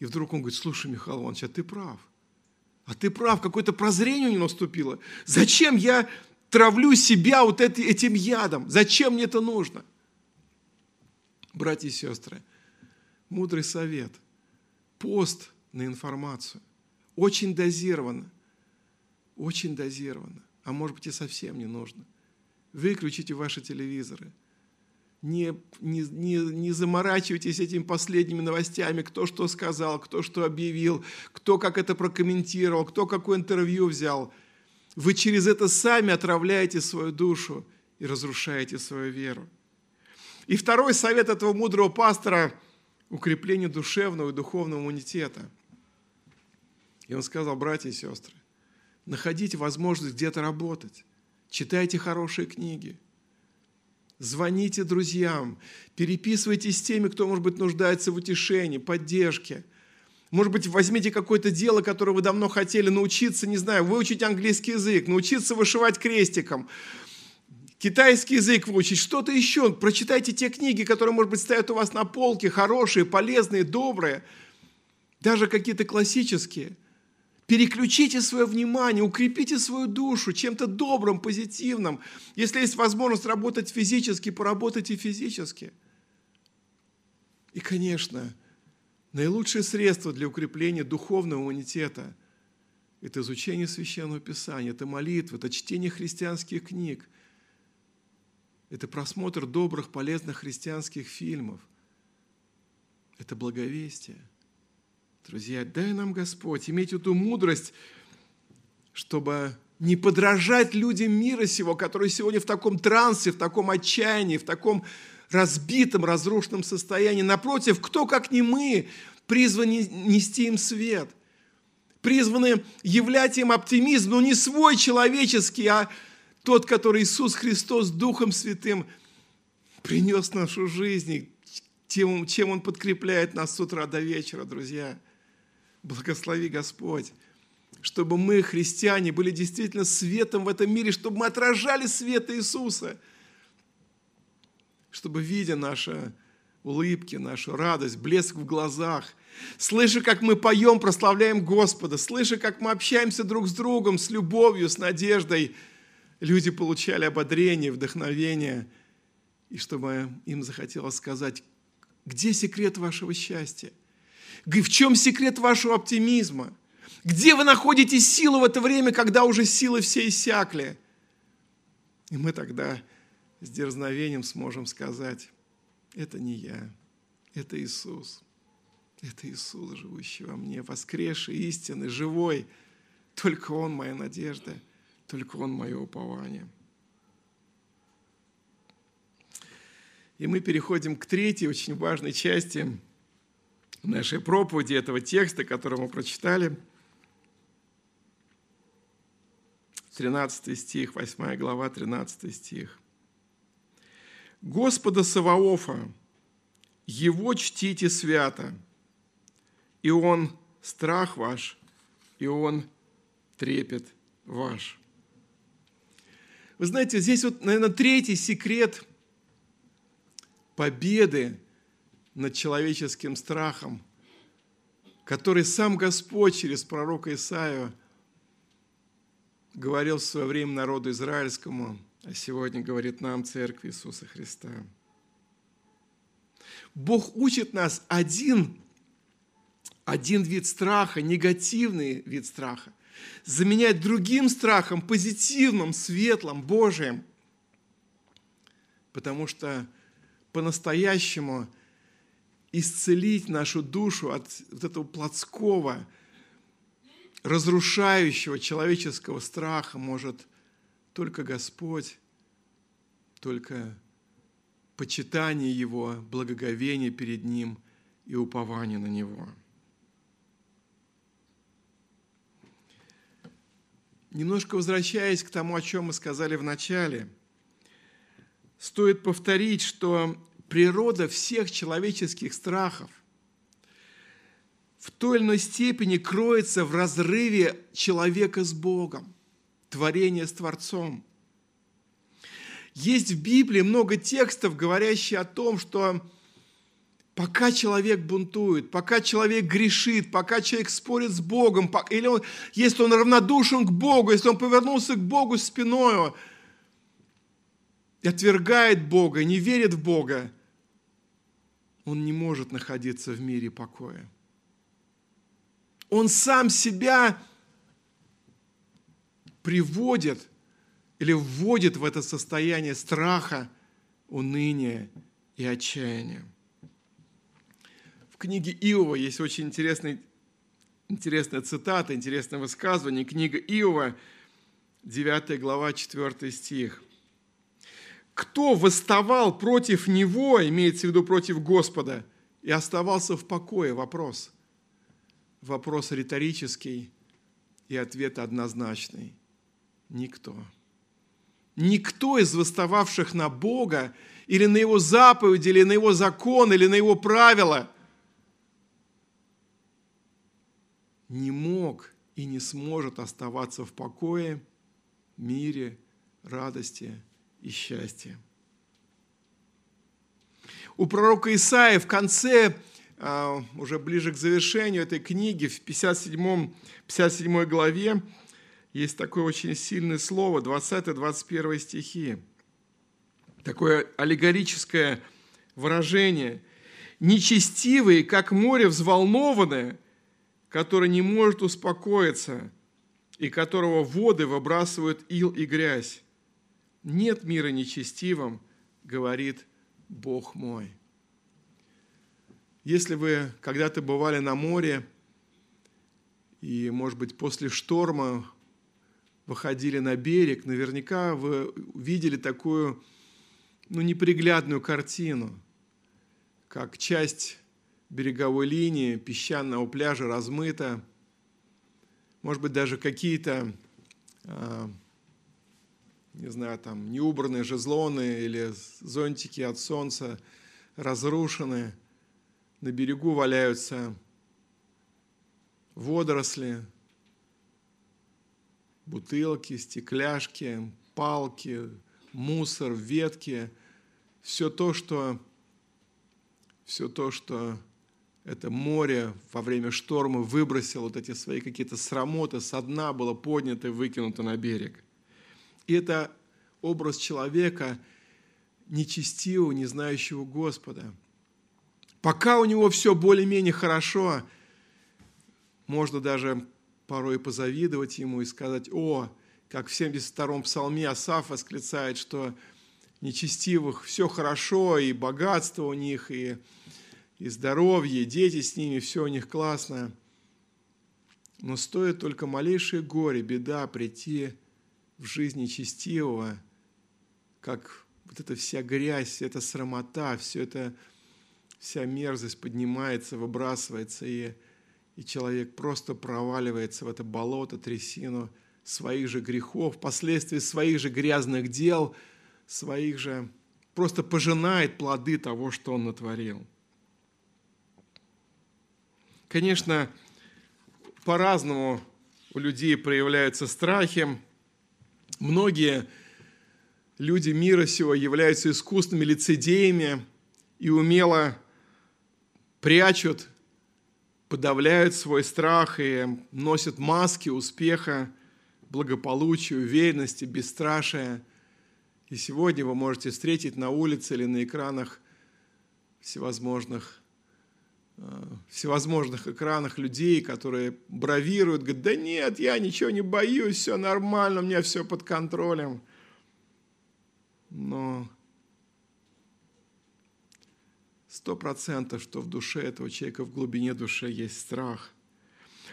И вдруг он говорит, слушай, Михаил Иванович, а ты прав. А ты прав, какое-то прозрение у него наступило. Зачем я травлю себя вот этим ядом. Зачем мне это нужно? Братья и сестры, мудрый совет. Пост на информацию. Очень дозированно. Очень дозированно. А может быть и совсем не нужно. Выключите ваши телевизоры. Не, не, не, не заморачивайтесь этими последними новостями, кто что сказал, кто что объявил, кто как это прокомментировал, кто какое интервью взял. Вы через это сами отравляете свою душу и разрушаете свою веру. И второй совет этого мудрого пастора – укрепление душевного и духовного иммунитета. И он сказал, братья и сестры, находите возможность где-то работать, читайте хорошие книги, звоните друзьям, переписывайтесь с теми, кто, может быть, нуждается в утешении, поддержке. Может быть, возьмите какое-то дело, которое вы давно хотели научиться, не знаю, выучить английский язык, научиться вышивать крестиком, китайский язык выучить, что-то еще. Прочитайте те книги, которые, может быть, стоят у вас на полке, хорошие, полезные, добрые, даже какие-то классические. Переключите свое внимание, укрепите свою душу чем-то добрым, позитивным. Если есть возможность работать физически, поработайте физически. И, конечно, наилучшее средство для укрепления духовного иммунитета – это изучение Священного Писания, это молитва, это чтение христианских книг, это просмотр добрых, полезных христианских фильмов, это благовестие – Друзья, дай нам Господь иметь эту мудрость, чтобы не подражать людям мира сего, которые сегодня в таком трансе, в таком отчаянии, в таком разбитом, разрушенном состоянии. Напротив, кто, как не мы, призваны нести им свет, призваны являть им оптимизм, но не свой человеческий, а тот, который Иисус Христос Духом Святым принес в нашу жизнь, тем, чем Он подкрепляет нас с утра до вечера, друзья – Благослови Господь, чтобы мы, христиане, были действительно светом в этом мире, чтобы мы отражали свет Иисуса, чтобы, видя наши улыбки, нашу радость, блеск в глазах, слыша, как мы поем, прославляем Господа, слыша, как мы общаемся друг с другом, с любовью, с надеждой, люди получали ободрение, вдохновение, и чтобы им захотелось сказать, где секрет вашего счастья? В чем секрет вашего оптимизма? Где вы находите силу в это время, когда уже силы все иссякли? И мы тогда с дерзновением сможем сказать, это не я, это Иисус. Это Иисус, живущий во мне, воскресший, истинный, живой. Только Он моя надежда, только Он мое упование. И мы переходим к третьей очень важной части – нашей проповеди этого текста, который мы прочитали. 13 стих, 8 глава, 13 стих. «Господа Саваофа, Его чтите свято, и Он страх ваш, и Он трепет ваш». Вы знаете, здесь вот, наверное, третий секрет победы над человеческим страхом, который сам Господь через пророка Исаию говорил в свое время народу израильскому, а сегодня говорит нам, Церкви Иисуса Христа. Бог учит нас один, один вид страха, негативный вид страха, заменять другим страхом, позитивным, светлым, Божиим. Потому что по-настоящему – исцелить нашу душу от вот этого плотского, разрушающего человеческого страха может только Господь, только почитание Его, благоговение перед Ним и упование на Него. Немножко возвращаясь к тому, о чем мы сказали в начале, стоит повторить, что природа всех человеческих страхов в той или иной степени кроется в разрыве человека с Богом, творения с Творцом. Есть в Библии много текстов, говорящих о том, что пока человек бунтует, пока человек грешит, пока человек спорит с Богом, или он, если он равнодушен к Богу, если он повернулся к Богу спиною, и отвергает Бога, не верит в Бога, он не может находиться в мире покоя. Он сам себя приводит или вводит в это состояние страха, уныния и отчаяния. Книге Иова есть очень интересный, интересная цитата, интересное высказывание. Книга Иова, 9 глава, 4 стих. «Кто восставал против него, имеется в виду против Господа, и оставался в покое?» Вопрос. Вопрос риторический, и ответ однозначный. Никто. Никто из восстававших на Бога или на Его заповеди, или на Его закон, или на Его правила не мог и не сможет оставаться в покое, мире, радости и счастье. У пророка Исаия в конце, а, уже ближе к завершению этой книги, в 57, 57 главе, есть такое очень сильное слово, 20-21 стихи, такое аллегорическое выражение. Нечестивые, как море взволнованное, которое не может успокоиться, и которого воды выбрасывают ил и грязь. Нет мира нечестивым, говорит Бог мой. Если вы когда-то бывали на море, и, может быть, после шторма выходили на берег, наверняка вы видели такую ну, неприглядную картину, как часть береговой линии песчаного пляжа размыта, может быть, даже какие-то, а, не знаю, там, неубранные жезлоны или зонтики от солнца разрушены, на берегу валяются водоросли, бутылки, стекляшки, палки, мусор, ветки, все то, что, все то, что это море во время шторма выбросило вот эти свои какие-то срамоты со дна, было поднято и выкинуто на берег. И это образ человека, нечестивого, не знающего Господа. Пока у него все более-менее хорошо, можно даже порой позавидовать ему и сказать, о, как в 72-м псалме Асаф восклицает, что нечестивых все хорошо, и богатство у них, и, и здоровье, дети с ними, все у них классно. Но стоит только малейшее горе, беда прийти в жизнь нечестивого, как вот эта вся грязь, вся эта срамота, все это, вся мерзость поднимается, выбрасывается, и и человек просто проваливается в это болото, трясину своих же грехов, последствий своих же грязных дел, своих же просто пожинает плоды того, что он натворил. Конечно, по-разному у людей проявляются страхи. Многие люди мира сего являются искусными лицедеями и умело прячут подавляют свой страх и носят маски успеха, благополучия, уверенности, бесстрашия. И сегодня вы можете встретить на улице или на экранах всевозможных, всевозможных экранах людей, которые бравируют, говорят, да нет, я ничего не боюсь, все нормально, у меня все под контролем. Но сто процентов, что в душе этого человека, в глубине души есть страх.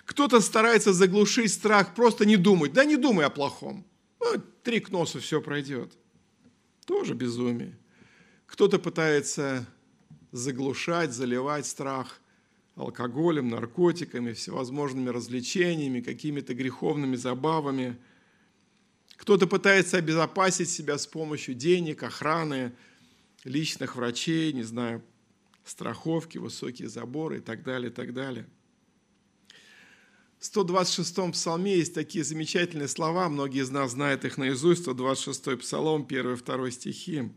Кто-то старается заглушить страх, просто не думать. Да не думай о плохом. Ну, три к носу все пройдет. Тоже безумие. Кто-то пытается заглушать, заливать страх алкоголем, наркотиками, всевозможными развлечениями, какими-то греховными забавами. Кто-то пытается обезопасить себя с помощью денег, охраны, личных врачей, не знаю, страховки, высокие заборы и так далее, и так далее. В 126-м псалме есть такие замечательные слова, многие из нас знают их наизусть, 126-й псалом, 1-2 стихи.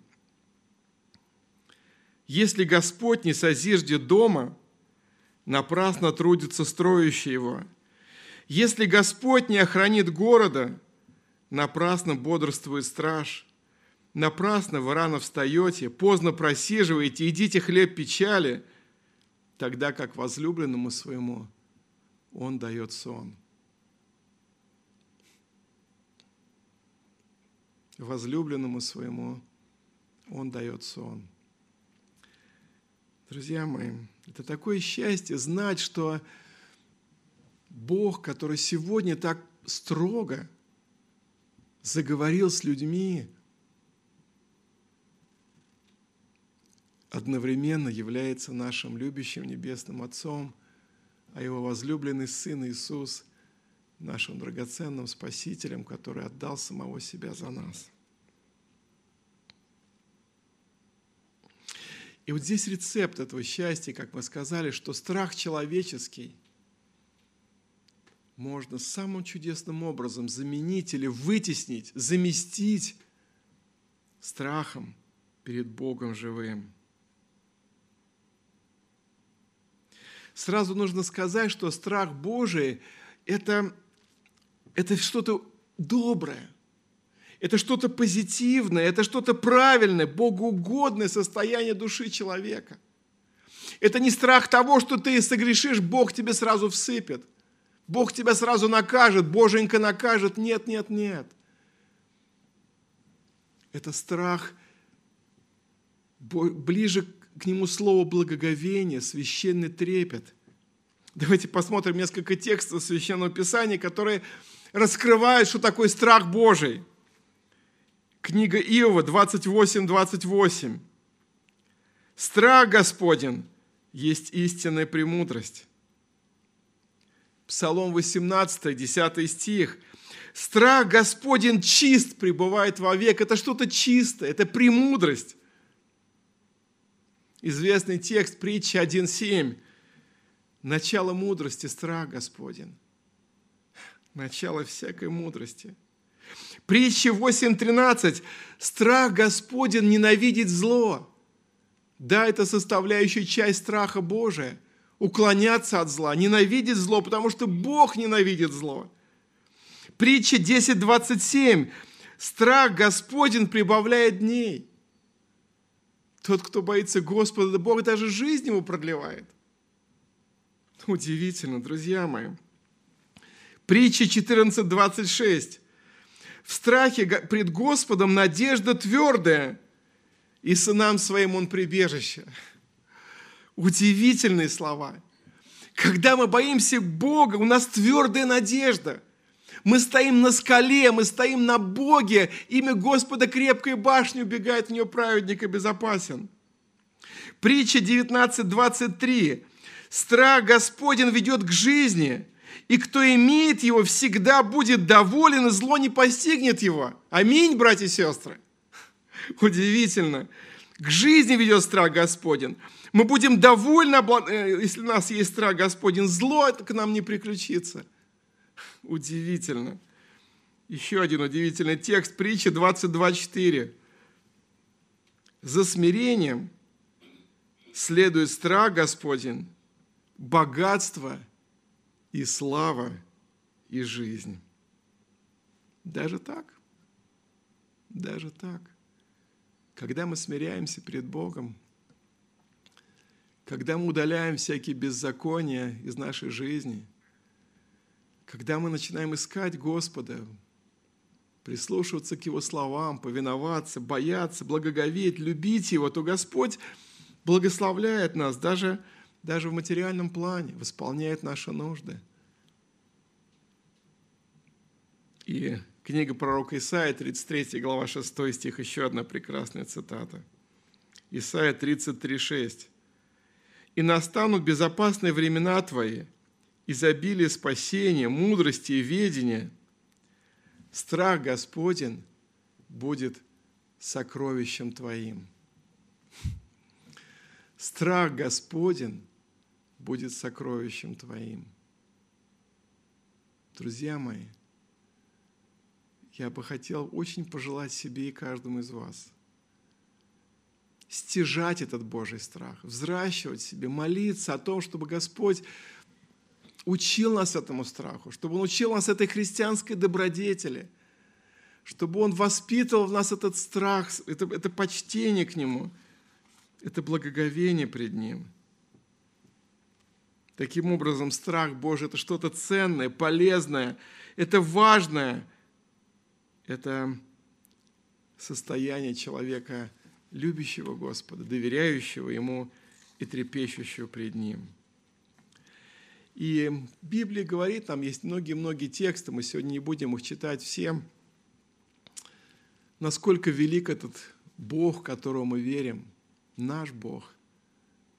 «Если Господь не созиждет дома, напрасно трудится строящий его. Если Господь не охранит города, напрасно бодрствует страж. Напрасно вы рано встаете, поздно просиживаете, едите хлеб печали, тогда как возлюбленному своему он дает сон. Возлюбленному своему он дает сон. Друзья мои, это такое счастье знать, что Бог, который сегодня так строго заговорил с людьми, одновременно является нашим любящим Небесным Отцом, а Его возлюбленный Сын Иисус – нашим драгоценным Спасителем, который отдал самого себя за нас. И вот здесь рецепт этого счастья, как мы сказали, что страх человеческий можно самым чудесным образом заменить или вытеснить, заместить страхом перед Богом живым. Сразу нужно сказать, что страх Божий – это, это что-то доброе, это что-то позитивное, это что-то правильное, богоугодное состояние души человека. Это не страх того, что ты согрешишь, Бог тебе сразу всыпет. Бог тебя сразу накажет, Боженька накажет. Нет, нет, нет. Это страх ближе к нему слово благоговение, священный трепет. Давайте посмотрим несколько текстов Священного Писания, которые раскрывают, что такое страх Божий. Книга Иова 28, 28. Страх Господен есть истинная премудрость. Псалом 18, 10 стих. Страх Господен чист пребывает вовек. Это что-то чистое, это премудрость. Известный текст притчи 1.7. Начало мудрости – страх Господен. Начало всякой мудрости – Притча 8.13. Страх Господен ненавидит зло. Да, это составляющая часть страха Божия. Уклоняться от зла, ненавидеть зло, потому что Бог ненавидит зло. Притча 10.27. Страх Господен прибавляет дней. Тот, кто боится Господа, Бог даже жизнь ему продлевает. Удивительно, друзья мои. Притча 14.26. В страхе пред Господом надежда твердая, и сынам своим он прибежище. Удивительные слова. Когда мы боимся Бога, у нас твердая надежда. Мы стоим на скале, мы стоим на Боге, имя Господа крепкой башни убегает в нее праведник и безопасен. Притча 19.23. Страх Господен ведет к жизни, и кто имеет его, всегда будет доволен, и зло не постигнет его. Аминь, братья и сестры. Удивительно. К жизни ведет страх Господень. Мы будем довольны, э, если у нас есть страх Господень. Зло к нам не приключится. Удивительно. Еще один удивительный текст, притча 22.4. За смирением следует страх Господень, богатство – и слава, и жизнь. Даже так, даже так. Когда мы смиряемся перед Богом, когда мы удаляем всякие беззакония из нашей жизни, когда мы начинаем искать Господа, прислушиваться к Его словам, повиноваться, бояться, благоговеть, любить Его, то Господь благословляет нас даже даже в материальном плане, восполняет наши нужды. И книга пророка Исаия, 33 глава 6 стих, еще одна прекрасная цитата. Исаия 33, 6. «И настанут безопасные времена твои, изобилие спасения, мудрости и ведения. Страх Господен будет сокровищем твоим». Страх Господен будет сокровищем твоим. Друзья мои, я бы хотел очень пожелать себе и каждому из вас стяжать этот Божий страх, взращивать себе, молиться о том, чтобы Господь учил нас этому страху, чтобы Он учил нас этой христианской добродетели, чтобы Он воспитывал в нас этот страх, это, это почтение к Нему, это благоговение пред Ним. Таким образом, страх Божий – это что-то ценное, полезное, это важное, это состояние человека, любящего Господа, доверяющего Ему и трепещущего пред Ним. И Библия говорит, там есть многие-многие тексты, мы сегодня не будем их читать всем, насколько велик этот Бог, которому мы верим, наш Бог,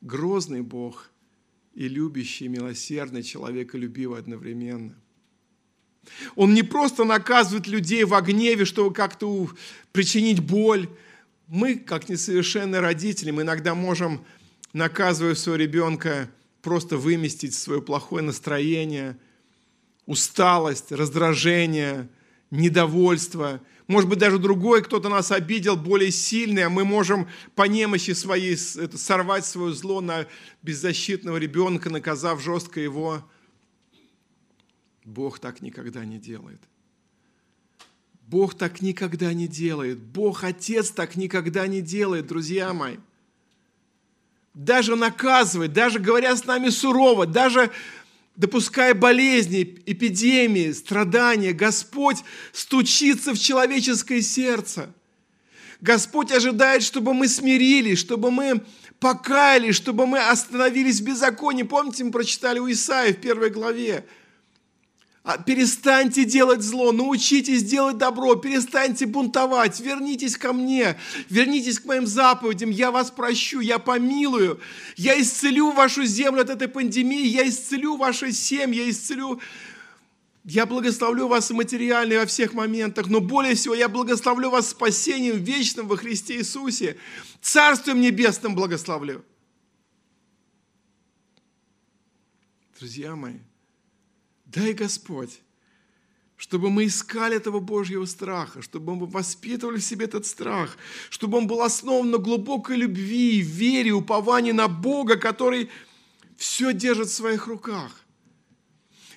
грозный Бог и любящий, милосердный, человеколюбивый одновременно. Он не просто наказывает людей в гневе, чтобы как-то причинить боль. Мы, как несовершенные родители, мы иногда можем, наказывая своего ребенка, просто выместить свое плохое настроение, усталость, раздражение, недовольство. Может быть, даже другой кто-то нас обидел, более сильный, а мы можем по немощи своей сорвать свое зло на беззащитного ребенка, наказав жестко его. Бог так никогда не делает. Бог так никогда не делает. Бог Отец так никогда не делает, друзья мои даже наказывает, даже говоря с нами сурово, даже допуская болезни, эпидемии, страдания, Господь стучится в человеческое сердце. Господь ожидает, чтобы мы смирились, чтобы мы покаялись, чтобы мы остановились в беззаконии. Помните, мы прочитали у Исаия в первой главе – перестаньте делать зло, научитесь делать добро, перестаньте бунтовать, вернитесь ко мне, вернитесь к моим заповедям, я вас прощу, я помилую, я исцелю вашу землю от этой пандемии, я исцелю ваши семьи, я исцелю я благословлю вас материально во всех моментах, но более всего я благословлю вас спасением вечным во Христе Иисусе, Царствием Небесным благословлю. Друзья мои, Дай, Господь, чтобы мы искали этого Божьего страха, чтобы мы воспитывали в себе этот страх, чтобы он был основан на глубокой любви, вере, уповании на Бога, который все держит в своих руках.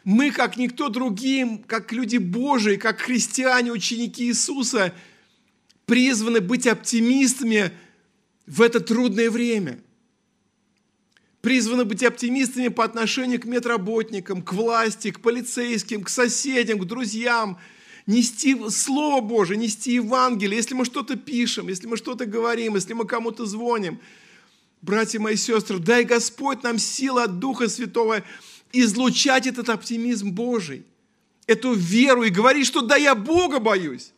Мы, как никто другим, как люди Божии, как христиане, ученики Иисуса, призваны быть оптимистами в это трудное время – призваны быть оптимистами по отношению к медработникам, к власти, к полицейским, к соседям, к друзьям, нести Слово Божие, нести Евангелие. Если мы что-то пишем, если мы что-то говорим, если мы кому-то звоним, братья мои сестры, дай Господь нам силы от Духа Святого излучать этот оптимизм Божий, эту веру и говорить, что да, я Бога боюсь.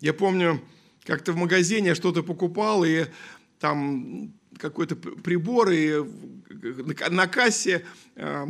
Я помню, как-то в магазине я что-то покупал, и там какой-то прибор, и на кассе э,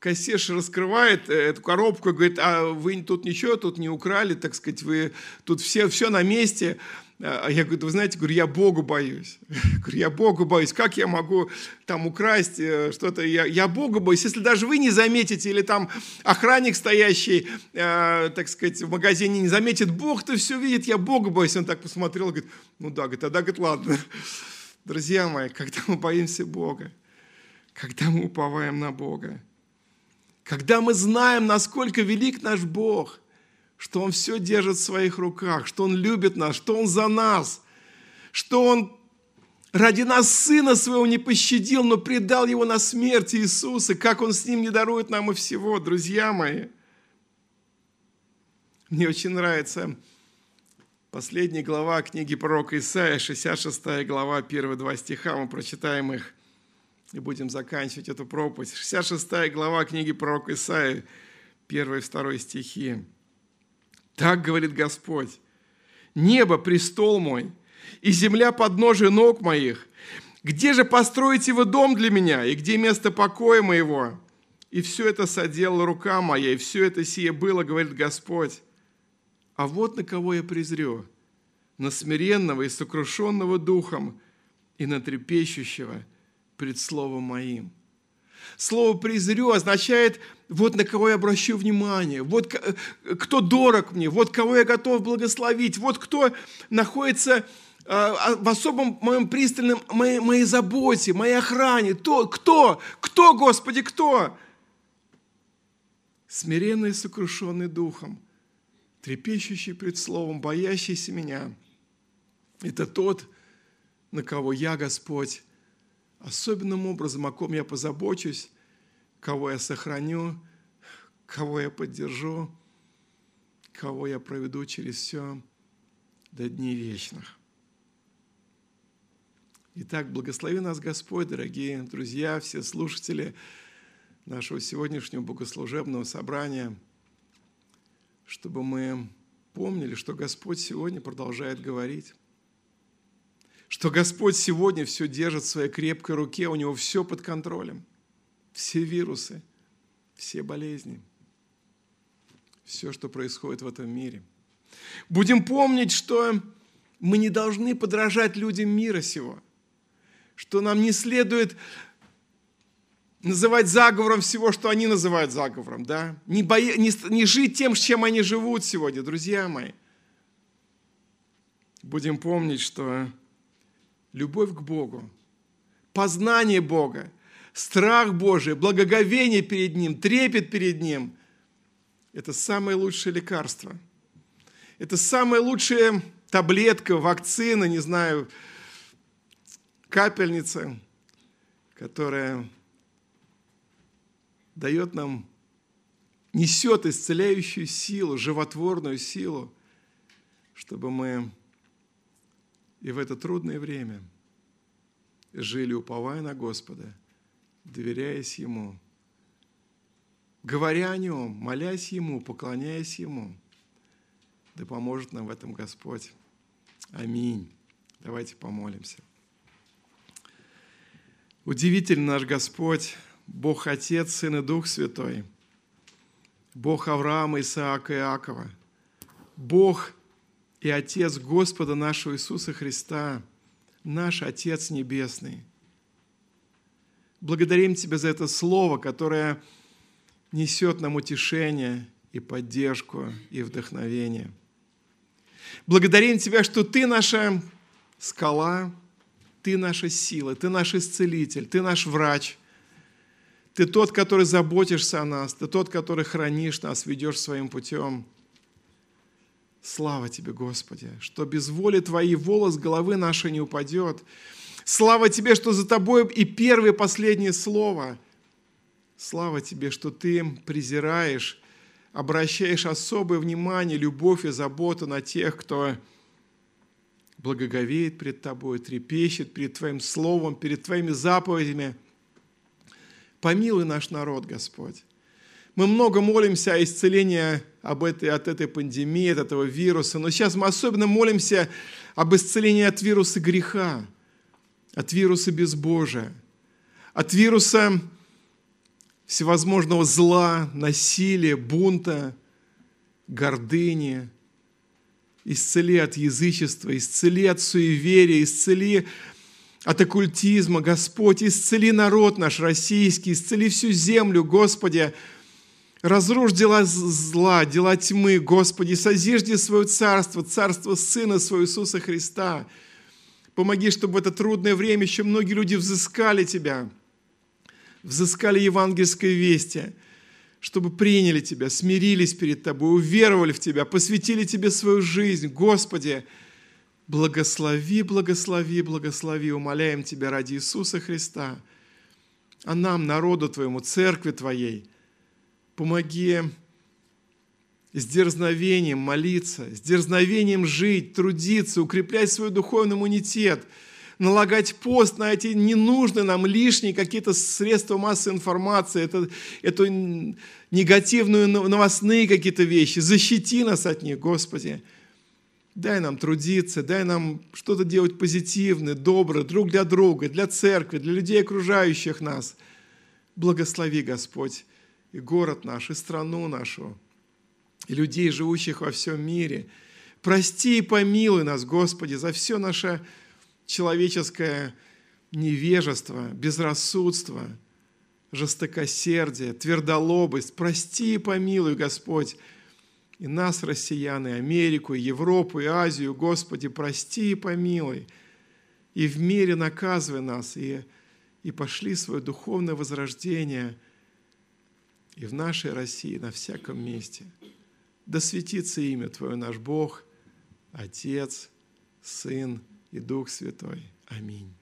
кассирша раскрывает э, эту коробку и говорит, а вы тут ничего тут не украли, так сказать, вы тут все, все на месте. А я говорю, вы знаете, говорю, я Богу боюсь. Говорю, я Богу боюсь. Как я могу там украсть э, что-то? Я, я Богу боюсь. Если даже вы не заметите, или там охранник, стоящий, э, так сказать, в магазине не заметит, Бог-то все видит, я Богу боюсь. Он так посмотрел, говорит, ну да, говорит, тогда, говорит, ладно. Друзья мои, когда мы боимся Бога, когда мы уповаем на Бога, когда мы знаем, насколько велик наш Бог, что Он все держит в своих руках, что Он любит нас, что Он за нас, что Он ради нас Сына Своего не пощадил, но предал Его на смерть Иисуса, как Он с Ним не дарует нам и всего, друзья мои. Мне очень нравится Последняя глава книги пророка Исаия, 66 глава, первые два стиха, мы прочитаем их и будем заканчивать эту проповедь. 66 глава книги пророка Исаия, первые и второй стихи. Так говорит Господь, небо – престол мой, и земля – подножие ног моих. Где же построите вы дом для меня, и где место покоя моего? И все это соделала рука моя, и все это сие было, говорит Господь. А вот на кого я презрю, на смиренного и сокрушенного духом и на трепещущего пред Словом моим. Слово «презрю» означает вот на кого я обращу внимание, вот кто дорог мне, вот кого я готов благословить, вот кто находится а, а, в особом моем пристальном, моей, моей заботе, моей охране. То, кто? Кто, Господи, кто? Смиренный и сокрушенный духом – трепещущий пред Словом, боящийся меня. Это тот, на кого я, Господь, особенным образом, о ком я позабочусь, кого я сохраню, кого я поддержу, кого я проведу через все до дней вечных. Итак, благослови нас Господь, дорогие друзья, все слушатели нашего сегодняшнего богослужебного собрания, чтобы мы помнили, что Господь сегодня продолжает говорить, что Господь сегодня все держит в своей крепкой руке, у Него все под контролем, все вирусы, все болезни, все, что происходит в этом мире. Будем помнить, что мы не должны подражать людям мира сего – что нам не следует называть заговором всего, что они называют заговором, да? Не, боя... не, не жить тем, чем они живут сегодня, друзья мои. Будем помнить, что любовь к Богу, познание Бога, страх Божий, благоговение перед Ним, трепет перед Ним – это самое лучшее лекарство. Это самая лучшая таблетка, вакцина, не знаю, капельница, которая дает нам, несет исцеляющую силу, животворную силу, чтобы мы и в это трудное время жили, уповая на Господа, доверяясь Ему, говоря о Нем, молясь Ему, поклоняясь Ему. Да поможет нам в этом Господь. Аминь. Давайте помолимся. Удивительный наш Господь, Бог Отец, Сын и Дух Святой, Бог Авраама, Исаака и Иакова, Бог и Отец Господа нашего Иисуса Христа, наш Отец Небесный. Благодарим Тебя за это Слово, которое несет нам утешение и поддержку и вдохновение. Благодарим Тебя, что Ты наша скала, ты наша сила, Ты наш исцелитель, Ты наш врач. Ты тот, который заботишься о нас, Ты тот, который хранишь нас, ведешь своим путем. Слава Тебе, Господи, что без воли Твоей волос головы нашей не упадет. Слава Тебе, что за Тобой и первое, и последнее слово. Слава Тебе, что Ты презираешь, обращаешь особое внимание, любовь и заботу на тех, кто благоговеет пред Тобой, трепещет перед Твоим Словом, перед Твоими заповедями. Помилуй наш народ, Господь. Мы много молимся о исцелении об этой, от этой пандемии, от этого вируса, но сейчас мы особенно молимся об исцелении от вируса греха, от вируса безбожия, от вируса всевозможного зла, насилия, бунта, гордыни – исцели от язычества, исцели от суеверия, исцели от оккультизма, Господь, исцели народ наш российский, исцели всю землю, Господи, разрушь дела зла, дела тьмы, Господи, созижди свое царство, царство Сына Своего Иисуса Христа. Помоги, чтобы в это трудное время еще многие люди взыскали Тебя, взыскали евангельское вести – чтобы приняли Тебя, смирились перед Тобой, уверовали в Тебя, посвятили Тебе свою жизнь. Господи, благослови, благослови, благослови, умоляем Тебя ради Иисуса Христа, а нам, народу Твоему, церкви Твоей, помоги с дерзновением молиться, с дерзновением жить, трудиться, укреплять свой духовный иммунитет – налагать пост на эти ненужные нам лишние какие-то средства массовой информации, это, эту негативную новостные какие-то вещи. Защити нас от них, Господи. Дай нам трудиться, дай нам что-то делать позитивное, доброе, друг для друга, для церкви, для людей, окружающих нас. Благослови, Господь, и город наш, и страну нашу, и людей, живущих во всем мире. Прости и помилуй нас, Господи, за все наше человеческое невежество, безрассудство, жестокосердие, твердолобость. Прости и помилуй, Господь, и нас, россиян, и Америку, и Европу, и Азию, Господи, прости и помилуй. И в мире наказывай нас, и, и пошли свое духовное возрождение и в нашей России, на всяком месте. Да светится имя Твое, наш Бог, Отец, Сын и Дух Святой. Аминь.